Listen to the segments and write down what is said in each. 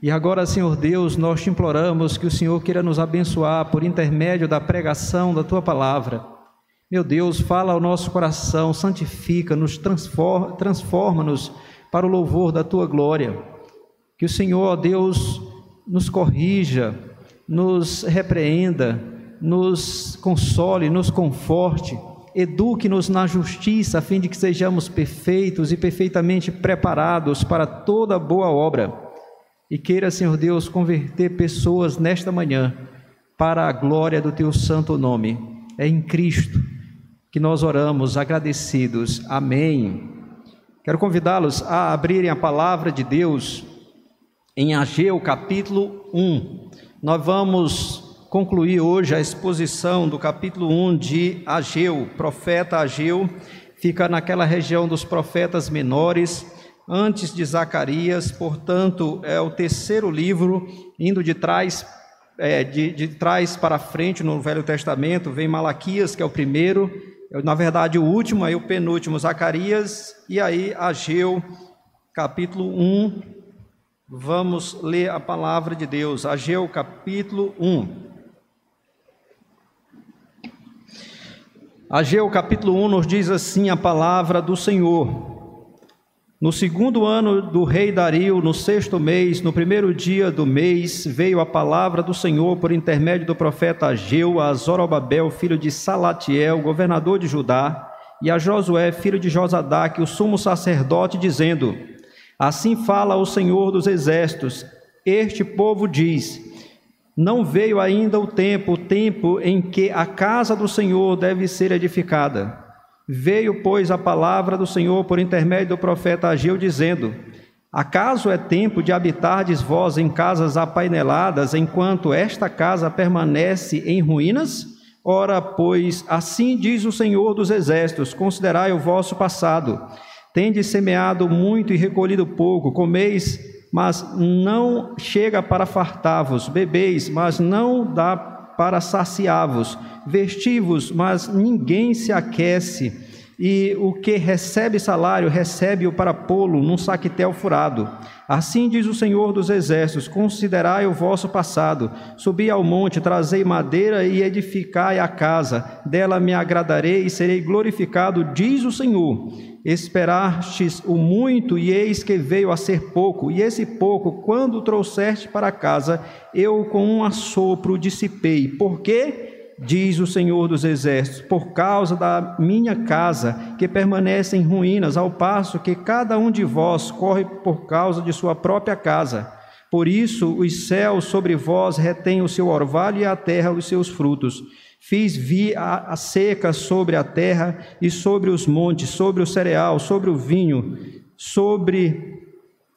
E agora, Senhor Deus, nós te imploramos que o Senhor queira nos abençoar por intermédio da pregação da tua palavra. Meu Deus, fala ao nosso coração, santifica, nos transforma, transforma-nos para o louvor da tua glória. Que o Senhor, ó Deus, nos corrija, nos repreenda, nos console, nos conforte, eduque-nos na justiça, a fim de que sejamos perfeitos e perfeitamente preparados para toda boa obra e queira, Senhor Deus, converter pessoas nesta manhã para a glória do teu santo nome. É em Cristo que nós oramos agradecidos. Amém. Quero convidá-los a abrirem a palavra de Deus em Ageu capítulo 1. Nós vamos concluir hoje a exposição do capítulo 1 de Ageu, profeta Ageu, fica naquela região dos profetas menores antes de Zacarias, portanto, é o terceiro livro, indo de trás, é, de, de trás para frente no Velho Testamento, vem Malaquias, que é o primeiro, na verdade o último, aí o penúltimo, Zacarias, e aí Ageu, capítulo 1. Vamos ler a palavra de Deus, Ageu, capítulo 1. Ageu capítulo 1 nos diz assim a palavra do Senhor: no segundo ano do rei Dario, no sexto mês, no primeiro dia do mês, veio a palavra do Senhor por intermédio do profeta Ageu a Zorobabel, filho de Salatiel, governador de Judá, e a Josué, filho de Josadaque, o sumo sacerdote, dizendo: Assim fala o Senhor dos exércitos: Este povo diz: Não veio ainda o tempo, o tempo em que a casa do Senhor deve ser edificada. Veio, pois, a palavra do Senhor por intermédio do profeta Ageu, dizendo: Acaso é tempo de habitardes vós em casas apaineladas, enquanto esta casa permanece em ruínas? Ora, pois, assim diz o Senhor dos Exércitos: Considerai o vosso passado. Tendes semeado muito e recolhido pouco, comeis, mas não chega para fartar-vos, bebeis, mas não dá para saciar-vos vestivos, mas ninguém se aquece, e o que recebe salário, recebe-o para pô-lo num saquetel furado. Assim diz o Senhor dos Exércitos: Considerai o vosso passado, subi ao monte, trazei madeira e edificai a casa, dela me agradarei e serei glorificado, diz o Senhor. Esperastes o muito, e eis que veio a ser pouco, e esse pouco, quando trouxeste para casa, eu com um assopro dissipei. Por quê? Diz o Senhor dos Exércitos, por causa da minha casa, que permanece em ruínas, ao passo que cada um de vós corre por causa de sua própria casa. Por isso os céus sobre vós retêm o seu orvalho e a terra os seus frutos. Fiz vi a, a seca sobre a terra e sobre os montes, sobre o cereal, sobre o vinho, sobre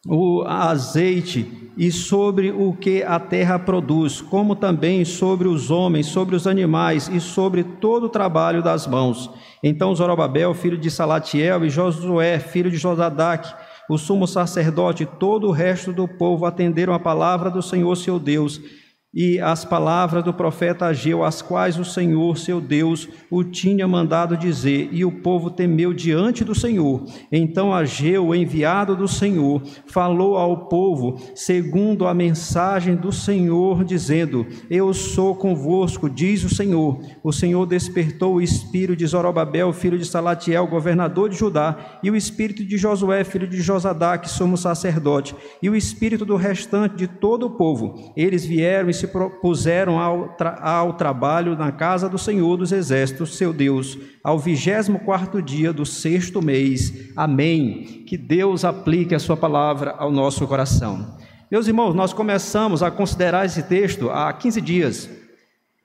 o azeite e sobre o que a terra produz, como também sobre os homens, sobre os animais e sobre todo o trabalho das mãos. Então Zorobabel, filho de Salatiel, e Josué, filho de Josadaque, o sumo sacerdote e todo o resto do povo atenderam a palavra do Senhor seu Deus e as palavras do profeta Ageu, as quais o Senhor, seu Deus, o tinha mandado dizer, e o povo temeu diante do Senhor. Então Ageu, enviado do Senhor, falou ao povo, segundo a mensagem do Senhor, dizendo: Eu sou convosco, diz o Senhor. O Senhor despertou o espírito de Zorobabel, filho de Salatiel, governador de Judá, e o espírito de Josué, filho de Josadaque, sumo sacerdote, e o espírito do restante de todo o povo. Eles vieram e se propuseram ao, tra ao trabalho na casa do Senhor dos Exércitos, seu Deus, ao vigésimo quarto dia do sexto mês. Amém. Que Deus aplique a sua palavra ao nosso coração. Meus irmãos, nós começamos a considerar esse texto há 15 dias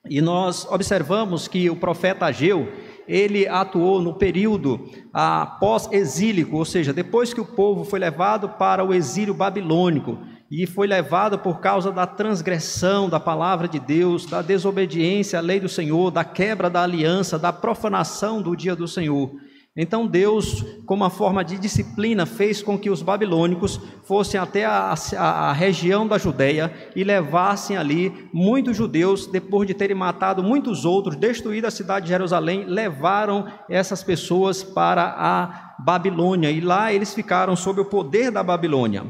e nós observamos que o profeta Ageu, ele atuou no período ah, pós-exílico, ou seja, depois que o povo foi levado para o exílio babilônico e foi levado por causa da transgressão da palavra de Deus, da desobediência à lei do Senhor, da quebra da aliança, da profanação do dia do Senhor. Então Deus, como uma forma de disciplina, fez com que os babilônicos fossem até a, a, a, região da Judéia e levassem ali muitos judeus, depois de terem matado muitos outros, destruído a cidade de Jerusalém, levaram essas pessoas para a Babilônia e lá eles ficaram sob o poder da Babilônia.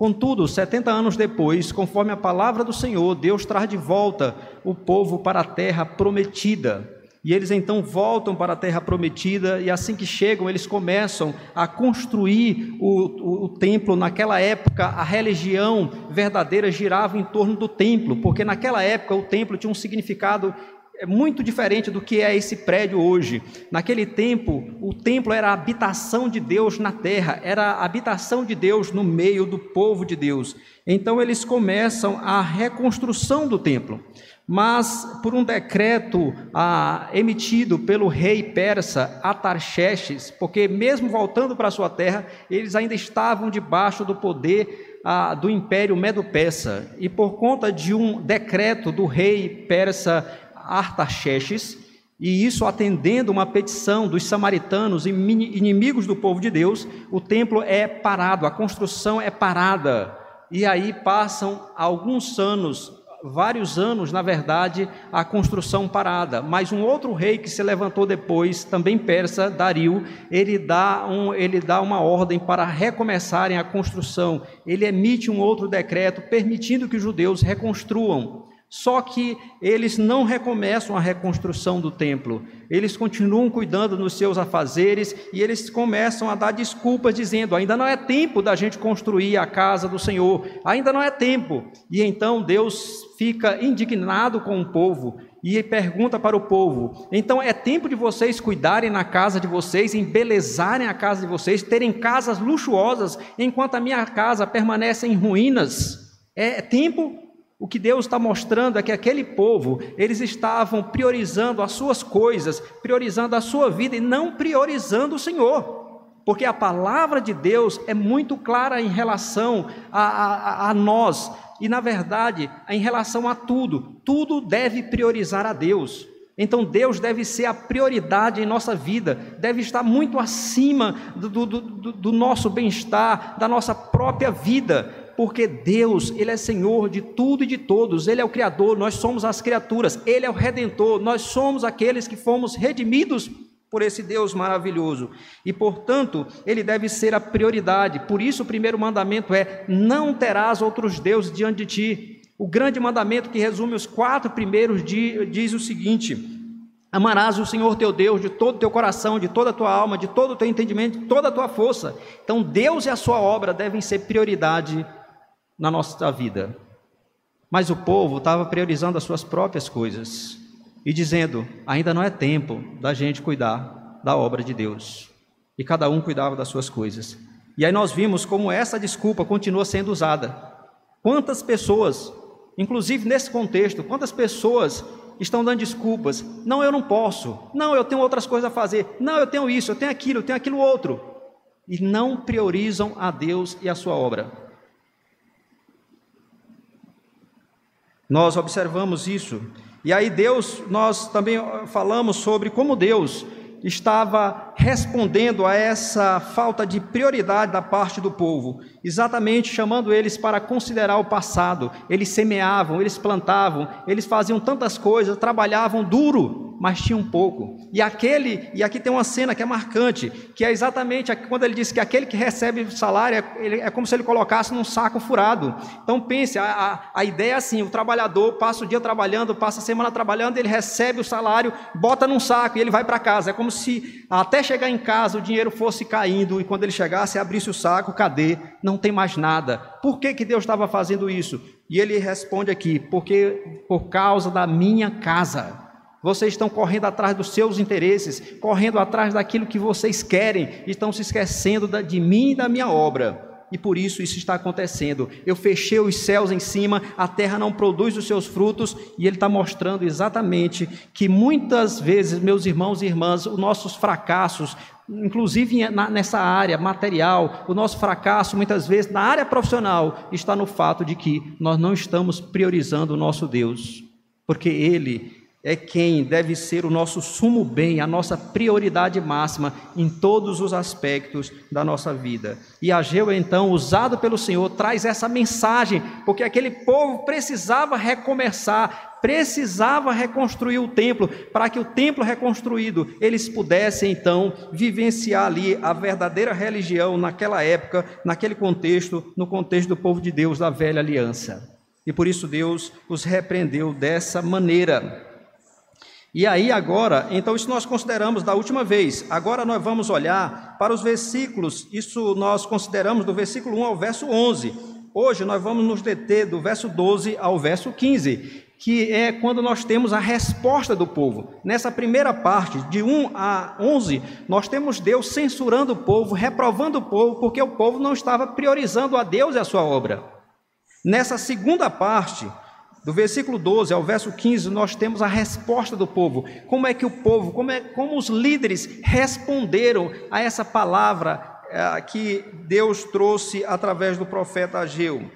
Contudo, 70 anos depois, conforme a palavra do Senhor, Deus traz de volta o povo para a terra prometida. E eles então voltam para a terra prometida, e assim que chegam, eles começam a construir o, o, o, templo. Naquela época, a religião verdadeira girava em torno do templo, porque naquela época o templo tinha um significado é muito diferente do que é esse prédio hoje. Naquele tempo, o templo era a habitação de Deus na terra, era a habitação de Deus no meio do povo de Deus. Então eles começam a reconstrução do templo. Mas por um decreto ah, emitido pelo rei persa Atarxerxes, porque mesmo voltando para sua terra, eles ainda estavam debaixo do poder ah, do império medo-persa. E por conta de um decreto do rei persa Artaxerxes, e isso atendendo uma petição dos samaritanos, inimigos do povo de Deus, o templo é parado, a construção é parada. E aí passam alguns anos, vários anos, na verdade, a construção parada. Mas um outro rei que se levantou depois, também persa, Dario, ele dá, um, ele dá uma ordem para recomeçarem a construção. Ele emite um outro decreto permitindo que os judeus reconstruam. Só que eles não recomeçam a reconstrução do templo, eles continuam cuidando dos seus afazeres e eles começam a dar desculpas, dizendo: ainda não é tempo da gente construir a casa do Senhor, ainda não é tempo. E então Deus fica indignado com o povo e pergunta para o povo: então é tempo de vocês cuidarem na casa de vocês, embelezarem a casa de vocês, terem casas luxuosas, enquanto a minha casa permanece em ruínas? É tempo o que Deus está mostrando é que aquele povo, eles estavam priorizando as suas coisas, priorizando a sua vida e não priorizando o Senhor. Porque a palavra de Deus é muito clara em relação a, a, a nós, e na verdade, em relação a tudo. Tudo deve priorizar a Deus. Então Deus deve ser a prioridade em nossa vida, deve estar muito acima do, do, do, do nosso bem-estar, da nossa própria vida, porque Deus, Ele é Senhor de tudo e de todos, Ele é o Criador, nós somos as criaturas, Ele é o Redentor, nós somos aqueles que fomos redimidos por esse Deus maravilhoso. E, portanto, Ele deve ser a prioridade. Por isso, o primeiro mandamento é: não terás outros deuses diante de ti. O grande mandamento que resume os quatro primeiros diz o seguinte: Amarás o Senhor teu Deus de todo o teu coração, de toda a tua alma, de todo o teu entendimento, de toda a tua força. Então, Deus e a sua obra devem ser prioridade na nossa vida. Mas o povo estava priorizando as suas próprias coisas e dizendo: ainda não é tempo da gente cuidar da obra de Deus. E cada um cuidava das suas coisas. E aí nós vimos como essa desculpa continua sendo usada. Quantas pessoas, inclusive nesse contexto, quantas pessoas estão dando desculpas? Não, eu não posso. Não, eu tenho outras coisas a fazer. Não, eu tenho isso, eu tenho aquilo, eu tenho aquilo outro. E não priorizam a Deus e a sua obra. Nós observamos isso. E aí, Deus, nós também falamos sobre como Deus estava respondendo a essa falta de prioridade da parte do povo, exatamente chamando eles para considerar o passado. Eles semeavam, eles plantavam, eles faziam tantas coisas, trabalhavam duro, mas tinha um pouco. E aquele, e aqui tem uma cena que é marcante, que é exatamente quando ele diz que aquele que recebe salário é, é como se ele colocasse num saco furado. Então pense, a, a, a, ideia é assim: o trabalhador passa o dia trabalhando, passa a semana trabalhando, ele recebe o salário, bota num saco e ele vai para casa. É como se até chegar em casa o dinheiro fosse caindo e quando ele chegasse, abrisse o saco, cadê? Não tem mais nada. Por que, que Deus estava fazendo isso? E ele responde aqui: porque por causa da minha casa. Vocês estão correndo atrás dos seus interesses, correndo atrás daquilo que vocês querem, estão se esquecendo de mim e da minha obra. E por isso isso está acontecendo. Eu fechei os céus em cima, a terra não produz os seus frutos, e ele está mostrando exatamente que muitas vezes, meus irmãos e irmãs, os nossos fracassos, inclusive nessa área material, o nosso fracasso muitas vezes na área profissional está no fato de que nós não estamos priorizando o nosso Deus, porque Ele é quem deve ser o nosso sumo bem, a nossa prioridade máxima em todos os aspectos da nossa vida. E Ageu, então, usado pelo Senhor, traz essa mensagem, porque aquele povo precisava recomeçar, precisava reconstruir o templo, para que o templo reconstruído eles pudessem então vivenciar ali a verdadeira religião naquela época, naquele contexto, no contexto do povo de Deus da velha aliança. E por isso Deus os repreendeu dessa maneira. E aí agora, então isso nós consideramos da última vez. Agora nós vamos olhar para os versículos. Isso nós consideramos do versículo 1 ao verso 11. Hoje nós vamos nos deter do verso 12 ao verso 15, que é quando nós temos a resposta do povo. Nessa primeira parte, de 1 a 11, nós temos Deus censurando o povo, reprovando o povo, porque o povo não estava priorizando a Deus e a sua obra. Nessa segunda parte, do versículo 12 ao verso 15, nós temos a resposta do povo. Como é que o povo, como, é, como os líderes responderam a essa palavra é, que Deus trouxe através do profeta Ageu.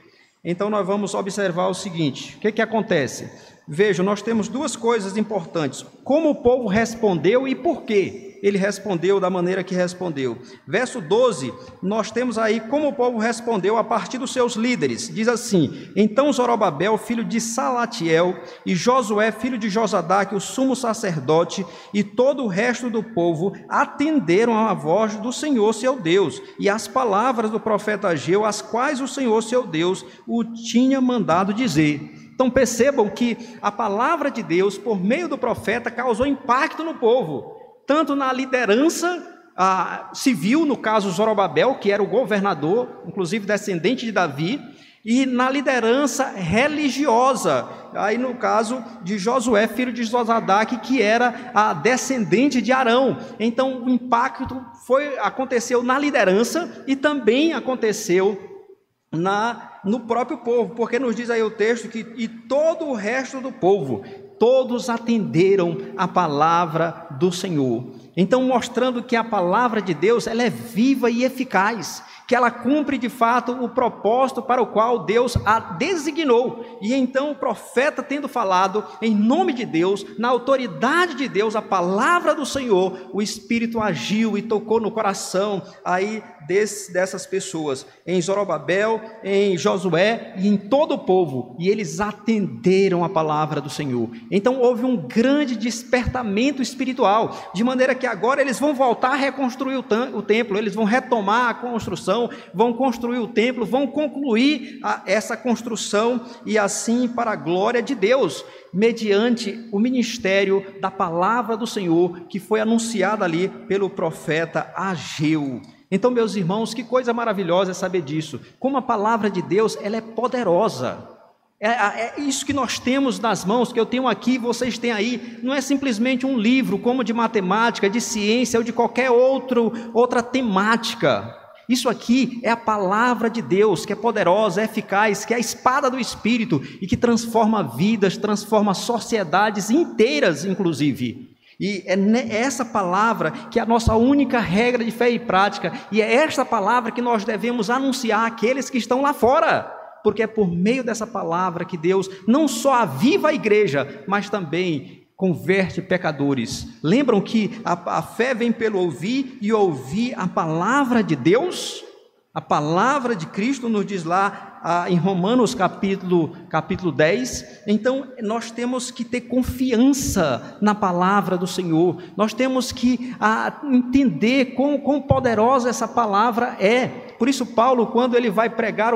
Então nós vamos observar o seguinte: o que, que acontece? Vejam, nós temos duas coisas importantes: como o povo respondeu e por quê ele respondeu da maneira que respondeu. Verso 12, nós temos aí como o povo respondeu a partir dos seus líderes. Diz assim: Então Zorobabel, filho de Salatiel, e Josué, filho de Josadaque, o sumo sacerdote, e todo o resto do povo atenderam à voz do Senhor seu Deus e às palavras do profeta Ageu, as quais o Senhor seu Deus o tinha mandado dizer. Então percebam que a palavra de Deus, por meio do profeta, causou impacto no povo tanto na liderança a, civil, no caso Zorobabel, que era o governador, inclusive descendente de Davi, e na liderança religiosa, aí no caso de Josué, filho de Josadaque, que era a descendente de Arão. Então o impacto foi aconteceu na liderança e também aconteceu na no próprio povo, porque nos diz aí o texto que e todo o resto do povo todos atenderam a palavra do Senhor. Então, mostrando que a palavra de Deus ela é viva e eficaz que ela cumpre de fato o propósito para o qual Deus a designou. E então o profeta, tendo falado em nome de Deus, na autoridade de Deus, a palavra do Senhor, o Espírito agiu e tocou no coração aí desse, dessas pessoas, em Zorobabel, em Josué e em todo o povo, e eles atenderam a palavra do Senhor. Então houve um grande despertamento espiritual, de maneira que agora eles vão voltar a reconstruir o, o templo, eles vão retomar a construção vão construir o templo, vão concluir a, essa construção e assim para a glória de Deus, mediante o ministério da palavra do Senhor que foi anunciada ali pelo profeta Ageu. Então, meus irmãos, que coisa maravilhosa é saber disso. Como a palavra de Deus, ela é poderosa. É, é, isso que nós temos nas mãos, que eu tenho aqui, vocês têm aí, não é simplesmente um livro como de matemática, de ciência ou de qualquer outro, outra temática. Isso aqui é a palavra de Deus, que é poderosa, é eficaz, que é a espada do Espírito e que transforma vidas, transforma sociedades inteiras, inclusive. E é essa palavra que é a nossa única regra de fé e prática, e é esta palavra que nós devemos anunciar àqueles que estão lá fora, porque é por meio dessa palavra que Deus não só aviva a igreja, mas também converte pecadores. Lembram que a, a, fé vem pelo ouvir e ouvir a palavra de Deus? A palavra de Cristo nos diz lá ah, em Romanos capítulo, capítulo 10. Então, nós temos que ter confiança na palavra do Senhor. Nós temos que ah, entender quão, quão poderosa essa palavra é. Por isso, Paulo, quando ele vai pregar,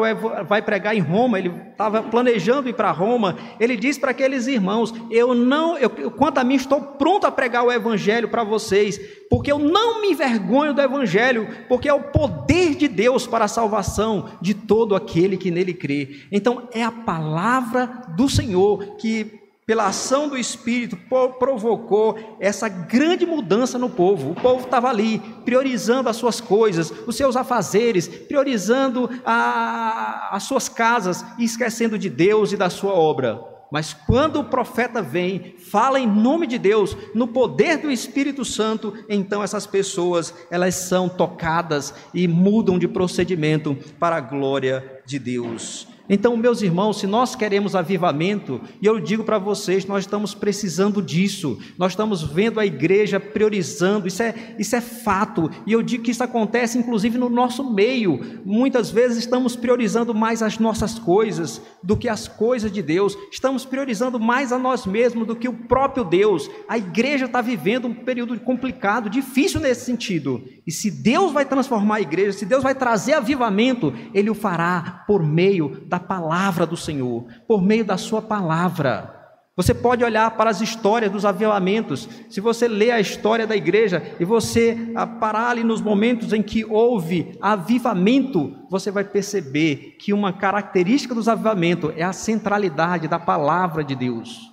vai pregar em Roma, ele estava planejando ir para Roma, ele diz para aqueles irmãos: Eu não, eu, quanto a mim, estou pronto a pregar o Evangelho para vocês, porque eu não me envergonho do Evangelho, porque é o poder de Deus para a salvação de todo aquele que nele crê. Então, é a palavra do Senhor que pela ação do Espírito, provocou essa grande mudança no povo. O povo estava ali, priorizando as suas coisas, os seus afazeres, priorizando a, as suas casas e esquecendo de Deus e da sua obra. Mas quando o profeta vem, fala em nome de Deus, no poder do Espírito Santo, então essas pessoas, elas são tocadas e mudam de procedimento para a glória de Deus. Então, meus irmãos, se nós queremos avivamento, e eu digo para vocês, nós estamos precisando disso, nós estamos vendo a igreja priorizando, isso é, isso é fato, e eu digo que isso acontece inclusive no nosso meio. Muitas vezes estamos priorizando mais as nossas coisas do que as coisas de Deus, estamos priorizando mais a nós mesmos do que o próprio Deus. A igreja está vivendo um período complicado, difícil nesse sentido, e se Deus vai transformar a igreja, se Deus vai trazer avivamento, Ele o fará por meio da palavra do Senhor, por meio da Sua palavra. Você pode olhar para as histórias dos avivamentos. Se você lê a história da igreja e você ah, parar ali nos momentos em que houve avivamento, você vai perceber que uma característica dos avivamentos é a centralidade da palavra de Deus.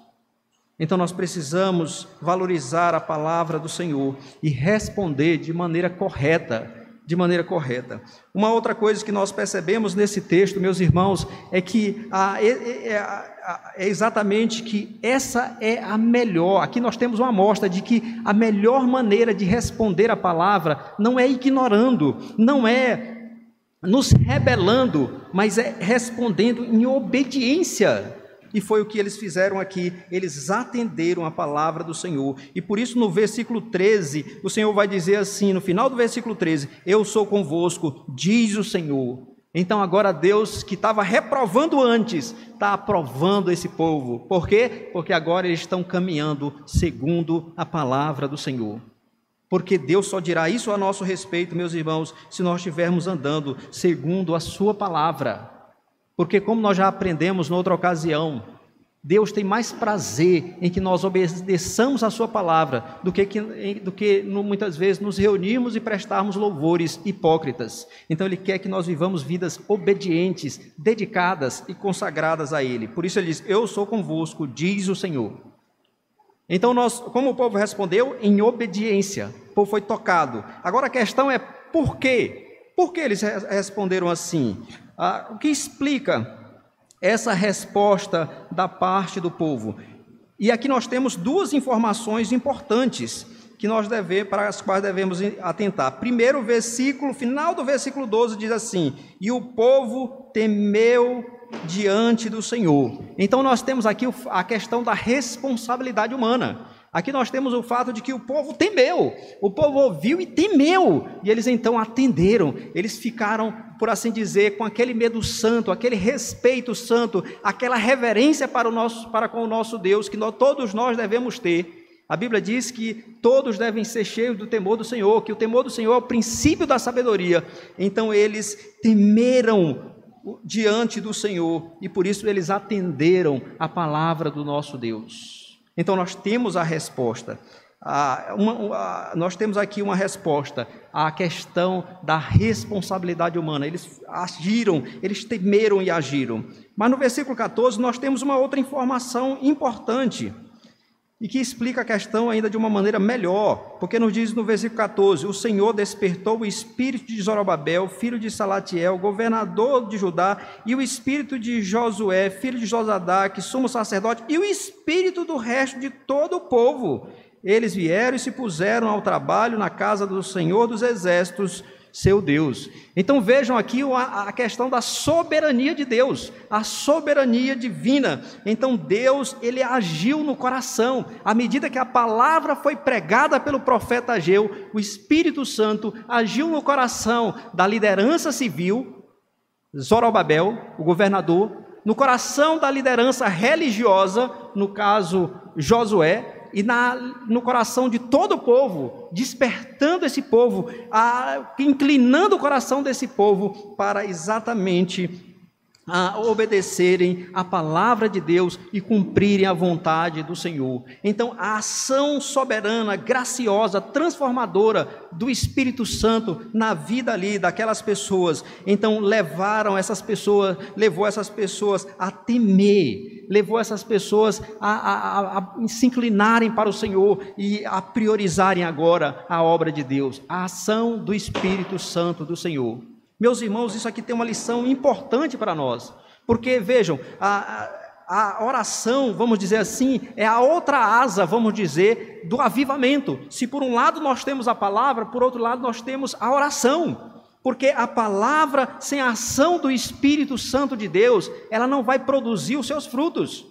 Então nós precisamos valorizar a palavra do Senhor e responder de maneira correta, de maneira correta. Uma outra coisa que nós percebemos nesse texto, meus irmãos, é que ah, é, é, é, é, exatamente que essa é a melhor. Aqui nós temos uma amostra de que a melhor maneira de responder a palavra não é ignorando, não é nos rebelando, mas é respondendo em obediência. E foi o que eles fizeram aqui, eles atenderam a palavra do Senhor. E por isso, no versículo 13, o Senhor vai dizer assim: no final do versículo 13: Eu sou convosco, diz o Senhor. Então, agora Deus, que estava reprovando antes, está aprovando esse povo. Por quê? Porque agora eles estão caminhando segundo a palavra do Senhor. Porque Deus só dirá isso a nosso respeito, meus irmãos, se nós estivermos andando segundo a Sua palavra. Porque, como nós já aprendemos noutra ocasião, Deus tem mais prazer em que nós obedeçamos a Sua palavra do que, do que muitas vezes nos reunirmos e prestarmos louvores hipócritas. Então, Ele quer que nós vivamos vidas obedientes, dedicadas e consagradas a Ele. Por isso, Ele diz: Eu sou convosco, diz o Senhor. Então, nós, como o povo respondeu? Em obediência. O povo foi tocado. Agora a questão é por quê? Por que eles responderam assim? Ah, o que explica essa resposta da parte do povo? E aqui nós temos duas informações importantes que nós devemos, para as quais devemos atentar. Primeiro, o versículo, final do versículo 12 diz assim: "E o povo temeu diante do Senhor". Então nós temos aqui a questão da responsabilidade humana. Aqui nós temos o fato de que o povo temeu, o povo ouviu e temeu, e eles então atenderam, eles ficaram, por assim dizer, com aquele medo santo, aquele respeito santo, aquela reverência para, o nosso, para com o nosso Deus, que nós, todos nós devemos ter. A Bíblia diz que todos devem ser cheios do temor do Senhor, que o temor do Senhor é o princípio da sabedoria. Então eles temeram diante do Senhor e por isso eles atenderam a palavra do nosso Deus. Então nós temos a resposta. Uma, nós temos aqui uma resposta à questão da responsabilidade humana. Eles agiram, eles temeram e agiram. Mas no versículo 14 nós temos uma outra informação importante e que explica a questão ainda de uma maneira melhor, porque nos diz no versículo 14: O Senhor despertou o espírito de Zorobabel, filho de Salatiel, governador de Judá, e o espírito de Josué, filho de Josadaque, sumo sacerdote, e o espírito do resto de todo o povo. Eles vieram e se puseram ao trabalho na casa do Senhor dos exércitos, seu Deus. Então vejam aqui a, questão da soberania de Deus, a soberania divina. Então Deus, ele agiu no coração. À medida que a palavra foi pregada pelo profeta Ageu, o Espírito Santo agiu no coração da liderança civil, Zorobabel, o governador, no coração da liderança religiosa, no caso Josué, e na, no coração de todo o povo, despertando esse povo, a, inclinando o coração desse povo para exatamente a obedecerem a palavra de Deus e cumprirem a vontade do Senhor. Então, a ação soberana, graciosa, transformadora do Espírito Santo na vida ali daquelas pessoas, então levaram essas pessoas, levou essas pessoas a temer, levou essas pessoas a, a, a, se inclinarem para o Senhor e a priorizarem agora a obra de Deus, a ação do Espírito Santo do Senhor. Meus irmãos, isso aqui tem uma lição importante para nós, porque vejam, a, a, oração, vamos dizer assim, é a outra asa, vamos dizer, do avivamento. Se por um lado nós temos a palavra, por outro lado nós temos a oração. Porque a palavra sem a ação do Espírito Santo de Deus, ela não vai produzir os seus frutos.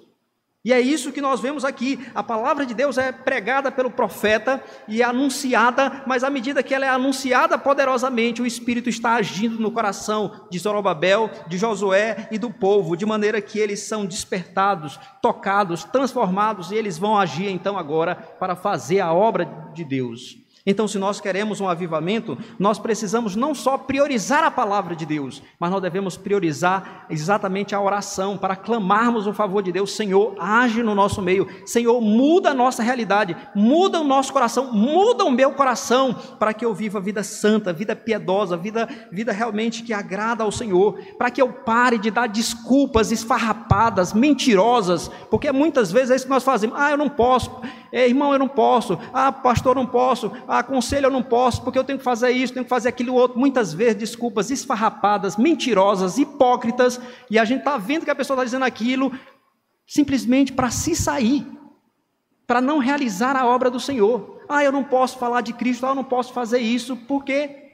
E é isso que nós vemos aqui. A palavra de Deus é pregada pelo profeta e é anunciada, mas à medida que ela é anunciada poderosamente, o Espírito está agindo no coração de Zorobabel, de Josué e do povo, de maneira que eles são despertados, tocados, transformados e eles vão agir então agora para fazer a obra de Deus. Então, se nós queremos um avivamento, nós precisamos não só priorizar a palavra de Deus, mas nós devemos priorizar exatamente a oração para clamarmos o favor de Deus. Senhor, age no nosso meio. Senhor, muda a nossa realidade, muda o nosso coração, muda o meu coração para que eu viva vida santa, vida piedosa, vida, vida realmente que agrada ao Senhor, para que eu pare de dar desculpas esfarrapadas, mentirosas, porque muitas vezes é isso que nós fazemos. Ah, eu não posso. É, irmão, eu não posso. Ah, pastor, eu não posso. Ah, conselho, eu não posso, porque eu tenho que fazer isso, tenho que fazer aquilo outro. Muitas vezes, desculpas esfarrapadas, mentirosas, hipócritas, e a gente está vendo que a pessoa está dizendo aquilo simplesmente para se sair, para não realizar a obra do Senhor. Ah, eu não posso falar de Cristo, ah, eu não posso fazer isso, porque.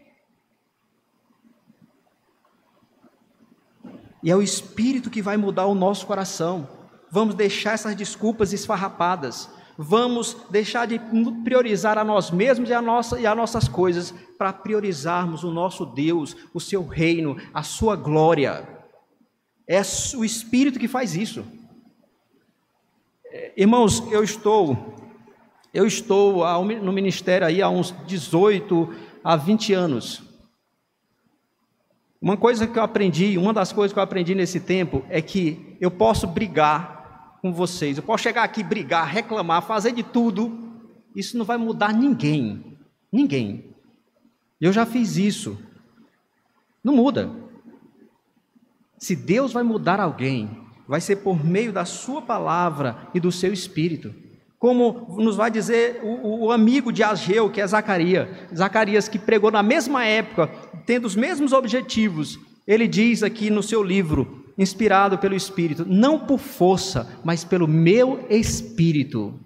E é o Espírito que vai mudar o nosso coração. Vamos deixar essas desculpas esfarrapadas vamos deixar de priorizar a nós mesmos e, a nossa, e as nossas coisas para priorizarmos o nosso Deus, o seu reino, a sua glória. É o Espírito que faz isso. É, irmãos, eu estou eu estou no ministério aí há uns 18 a 20 anos. Uma coisa que eu aprendi, uma das coisas que eu aprendi nesse tempo é que eu posso brigar com vocês. Eu posso chegar aqui, brigar, reclamar, fazer de tudo. Isso não vai mudar ninguém. Ninguém. Eu já fiz isso. Não muda. Se Deus vai mudar alguém, vai ser por meio da Sua palavra e do seu espírito. Como nos vai dizer o, o amigo de Ageu, que é Zacarias, Zacarias que pregou na mesma época, tendo os mesmos objetivos. Ele diz aqui no seu livro: inspirado pelo Espírito, não por força, mas pelo meu Espírito.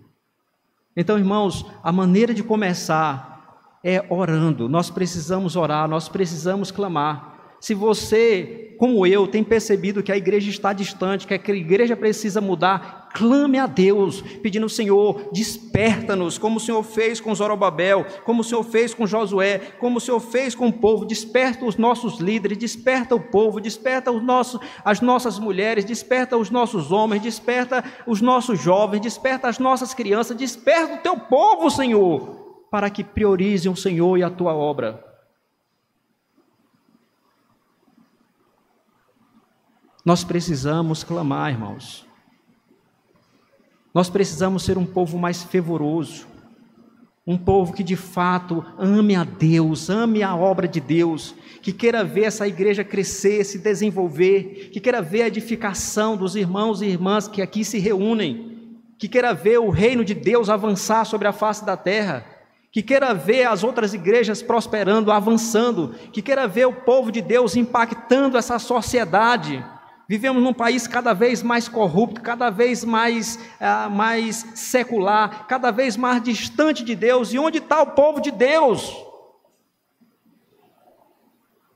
Então, irmãos, a maneira de começar é orando. Nós precisamos orar, nós precisamos clamar. Se você, como eu, tem percebido que a igreja está distante, que a igreja precisa mudar, Clame a Deus, pedindo, Senhor, desperta-nos, como o Senhor fez com Zorobabel, como o Senhor fez com Josué, como o Senhor fez com o povo, desperta os nossos líderes, desperta o povo, desperta os nossos, as nossas mulheres, desperta os nossos homens, desperta os nossos jovens, desperta as nossas crianças, desperta o teu povo, Senhor, para que priorizem o Senhor e a tua obra. Nós precisamos clamar, irmãos. Nós precisamos ser um povo mais fervoroso, um povo que de fato ame a Deus, ame a obra de Deus, que queira ver essa igreja crescer, se desenvolver, que queira ver a edificação dos irmãos e irmãs que aqui se reúnem, que queira ver o reino de Deus avançar sobre a face da terra, que queira ver as outras igrejas prosperando, avançando, que queira ver o povo de Deus impactando essa sociedade Vivemos num país cada vez mais corrupto, cada vez mais, ah, mais secular, cada vez mais distante de Deus. E onde está o povo de Deus?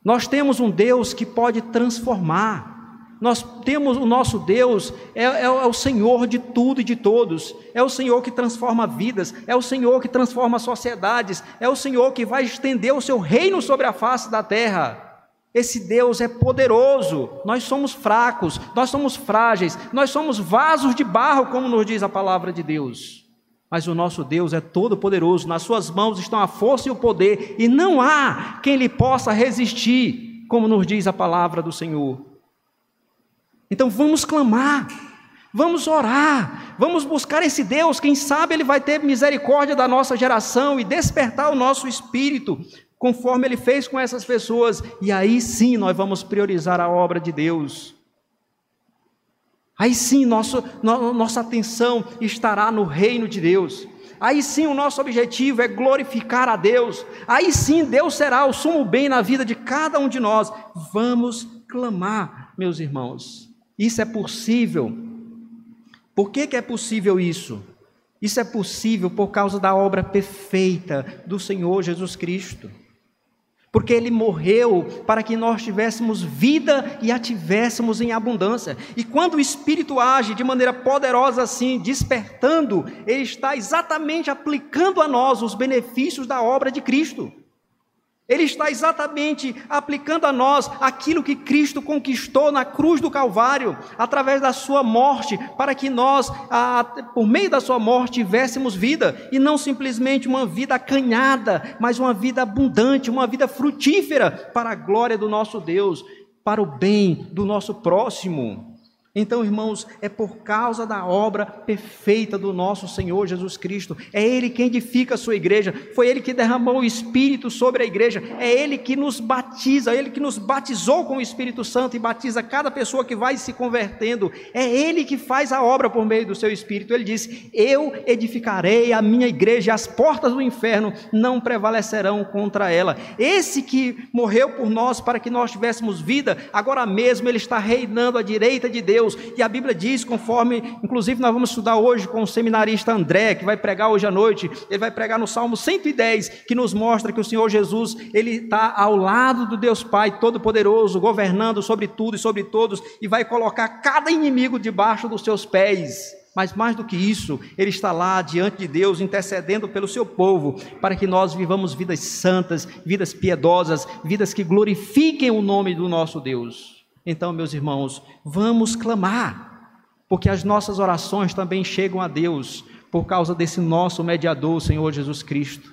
Nós temos um Deus que pode transformar. Nós temos o nosso Deus, é, é, é, o Senhor de tudo e de todos, é o Senhor que transforma vidas, é o Senhor que transforma sociedades, é o Senhor que vai estender o seu reino sobre a face da terra. Esse Deus é poderoso, nós somos fracos, nós somos frágeis, nós somos vasos de barro, como nos diz a palavra de Deus. Mas o nosso Deus é todo-poderoso, nas suas mãos estão a força e o poder, e não há quem lhe possa resistir, como nos diz a palavra do Senhor. Então vamos clamar, vamos orar, vamos buscar esse Deus, quem sabe ele vai ter misericórdia da nossa geração e despertar o nosso espírito conforme ele fez com essas pessoas, e aí sim nós vamos priorizar a obra de Deus. Aí sim nosso, no, nossa atenção estará no reino de Deus. Aí sim o nosso objetivo é glorificar a Deus. Aí sim Deus será o sumo bem na vida de cada um de nós. Vamos clamar, meus irmãos. Isso é possível. Por que, que é possível isso? Isso é possível por causa da obra perfeita do Senhor Jesus Cristo. Porque ele morreu para que nós tivéssemos vida e a tivéssemos em abundância. E quando o Espírito age de maneira poderosa assim, despertando, ele está exatamente aplicando a nós os benefícios da obra de Cristo. Ele está exatamente aplicando a nós aquilo que Cristo conquistou na cruz do Calvário, através da sua morte, para que nós, por meio da sua morte, tivéssemos vida, e não simplesmente uma vida acanhada, mas uma vida abundante, uma vida frutífera, para a glória do nosso Deus, para o bem do nosso próximo. Então, irmãos, é por causa da obra perfeita do nosso Senhor Jesus Cristo. É Ele quem edifica a sua igreja. Foi Ele que derramou o Espírito sobre a igreja. É Ele que nos batiza, é Ele que nos batizou com o Espírito Santo e batiza cada pessoa que vai se convertendo. É Ele que faz a obra por meio do seu Espírito. Ele diz: Eu edificarei a minha igreja, e as portas do inferno não prevalecerão contra ela. Esse que morreu por nós para que nós tivéssemos vida, agora mesmo Ele está reinando à direita de Deus Deus. E a Bíblia diz, conforme, inclusive, nós vamos estudar hoje com o seminarista André, que vai pregar hoje à noite, ele vai pregar no Salmo 110, que nos mostra que o Senhor Jesus, ele está ao lado do Deus Pai Todo-Poderoso, governando sobre tudo e sobre todos, e vai colocar cada inimigo debaixo dos seus pés. Mas mais do que isso, Ele está lá diante de Deus, intercedendo pelo seu povo, para que nós vivamos vidas santas, vidas piedosas, vidas que glorifiquem o nome do nosso Deus. Então, meus irmãos, vamos clamar, porque as nossas orações também chegam a Deus por causa desse nosso mediador, Senhor Jesus Cristo.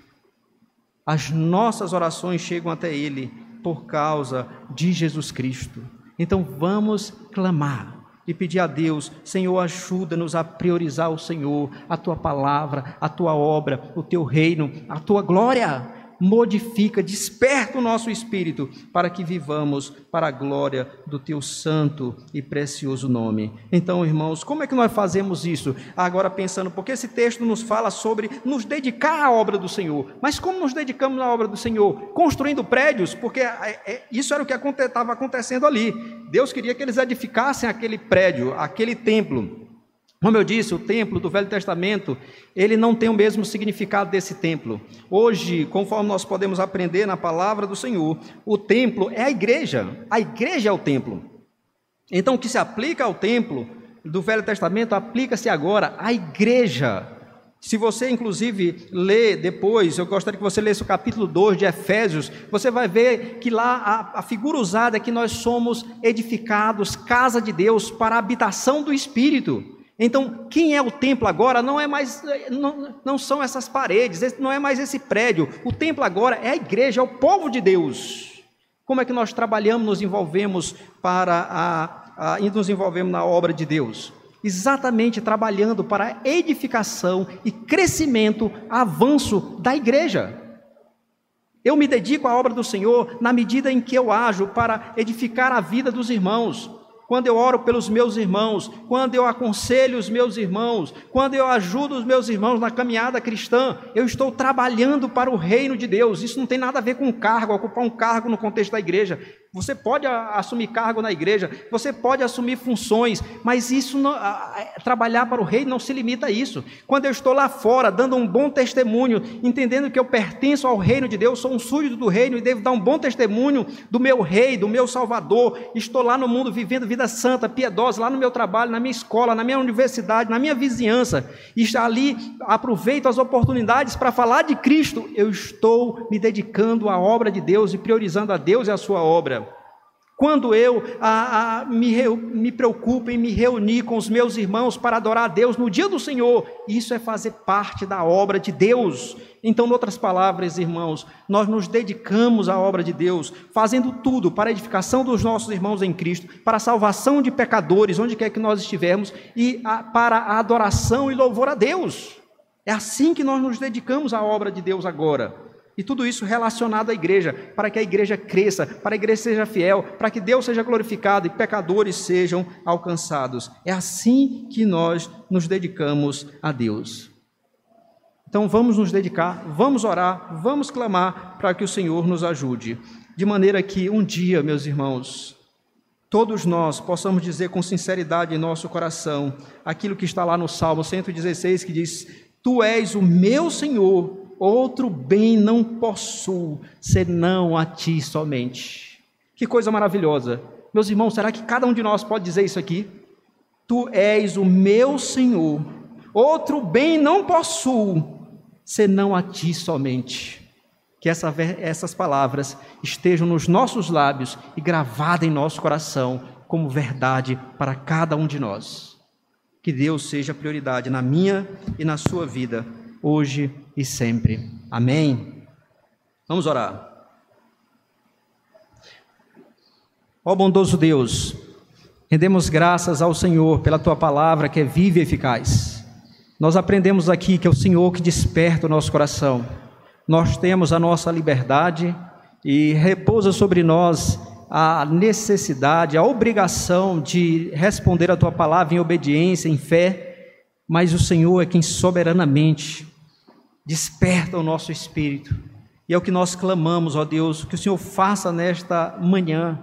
As nossas orações chegam até Ele por causa de Jesus Cristo. Então vamos clamar e pedir a Deus: Senhor, ajuda-nos a priorizar o Senhor, a tua palavra, a tua obra, o teu reino, a tua glória modifica, desperta o nosso espírito para que vivamos para a glória do teu santo e precioso nome. Então, irmãos, como é que nós fazemos isso? Agora pensando, porque esse texto nos fala sobre nos dedicar à obra do Senhor. Mas como nos dedicamos à obra do Senhor? Construindo prédios, porque é, é, isso era o que estava acontecendo ali. Deus queria que eles edificassem aquele prédio, aquele templo. Como eu disse, o templo do Velho Testamento, ele não tem o mesmo significado desse templo. Hoje, conforme nós podemos aprender na palavra do Senhor, o templo é a igreja. A igreja é o templo. Então, o que se aplica ao templo do Velho Testamento, aplica-se agora à igreja. Se você, inclusive, ler depois, eu gostaria que você lesse o capítulo 2 de Efésios, você vai ver que lá a, a, figura usada é que nós somos edificados, casa de Deus, para a habitação do Espírito. Então, quem é o templo agora não é mais não, não são essas paredes, não é mais esse prédio. O templo agora é a igreja, é o povo de Deus. Como é que nós trabalhamos, nos envolvemos para a, a e nos envolvemos na obra de Deus? Exatamente trabalhando para edificação e crescimento, avanço da igreja. Eu me dedico à obra do Senhor na medida em que eu ajo para edificar a vida dos irmãos, quando eu oro pelos meus irmãos, quando eu aconselho os meus irmãos, quando eu ajudo os meus irmãos na caminhada cristã, eu estou trabalhando para o reino de Deus. Isso não tem nada a ver com cargo, ocupar um cargo no contexto da igreja. Você pode assumir cargo na igreja, você pode assumir funções, mas isso não, trabalhar para o rei não se limita a isso. Quando eu estou lá fora, dando um bom testemunho, entendendo que eu pertenço ao reino de Deus, sou um súdito do reino e devo dar um bom testemunho do meu rei, do meu salvador, estou lá no mundo vivendo vida santa, piedosa, lá no meu trabalho, na minha escola, na minha universidade, na minha vizinhança, e ali aproveito as oportunidades para falar de Cristo, eu estou me dedicando à obra de Deus e priorizando a Deus e a sua obra. Quando eu a, a, me, me preocupo em me reunir com os meus irmãos para adorar a Deus no dia do Senhor, isso é fazer parte da obra de Deus. Então, em outras palavras, irmãos, nós nos dedicamos à obra de Deus, fazendo tudo para a edificação dos nossos irmãos em Cristo, para a salvação de pecadores, onde quer que nós estivermos, e a, para a adoração e louvor a Deus. É assim que nós nos dedicamos à obra de Deus agora. E tudo isso relacionado à igreja, para que a igreja cresça, para a igreja seja fiel, para que Deus seja glorificado e pecadores sejam alcançados. É assim que nós nos dedicamos a Deus. Então vamos nos dedicar, vamos orar, vamos clamar para que o Senhor nos ajude, de maneira que um dia, meus irmãos, todos nós possamos dizer com sinceridade em nosso coração aquilo que está lá no Salmo 116 que diz: Tu és o meu Senhor outro bem não possuo, senão a ti somente. Que coisa maravilhosa. Meus irmãos, será que cada um de nós pode dizer isso aqui? Tu és o meu Senhor, outro bem não possuo, senão a ti somente. Que essa, essas palavras estejam nos nossos lábios e gravadas em nosso coração como verdade para cada um de nós. Que Deus seja prioridade na minha e na sua vida, hoje e sempre. Amém. Vamos orar. Ó bondoso Deus, rendemos graças ao Senhor pela tua palavra que é viva e eficaz. Nós aprendemos aqui que é o Senhor que desperta o nosso coração. Nós temos a nossa liberdade e repousa sobre nós a necessidade, a obrigação de responder a tua palavra em obediência, em fé, mas o Senhor é quem soberanamente desperta o nosso espírito. E é o que nós clamamos, ó Deus, que o Senhor faça nesta manhã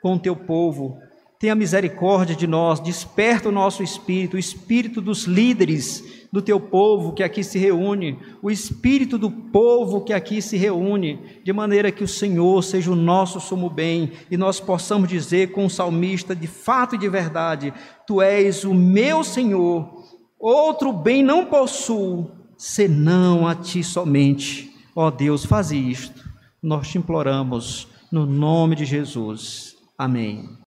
com o teu povo. Tenha misericórdia de nós, desperta o nosso espírito, o espírito dos líderes do teu povo que aqui se reúne, o espírito do povo que aqui se reúne, de maneira que o Senhor seja o nosso sumo bem e nós possamos dizer com o salmista, de fato e de verdade: Tu és o meu Senhor, outro bem não possuo, senão a ti somente. Ó Deus, faz isto. Nós te imploramos no nome de Jesus. Amém.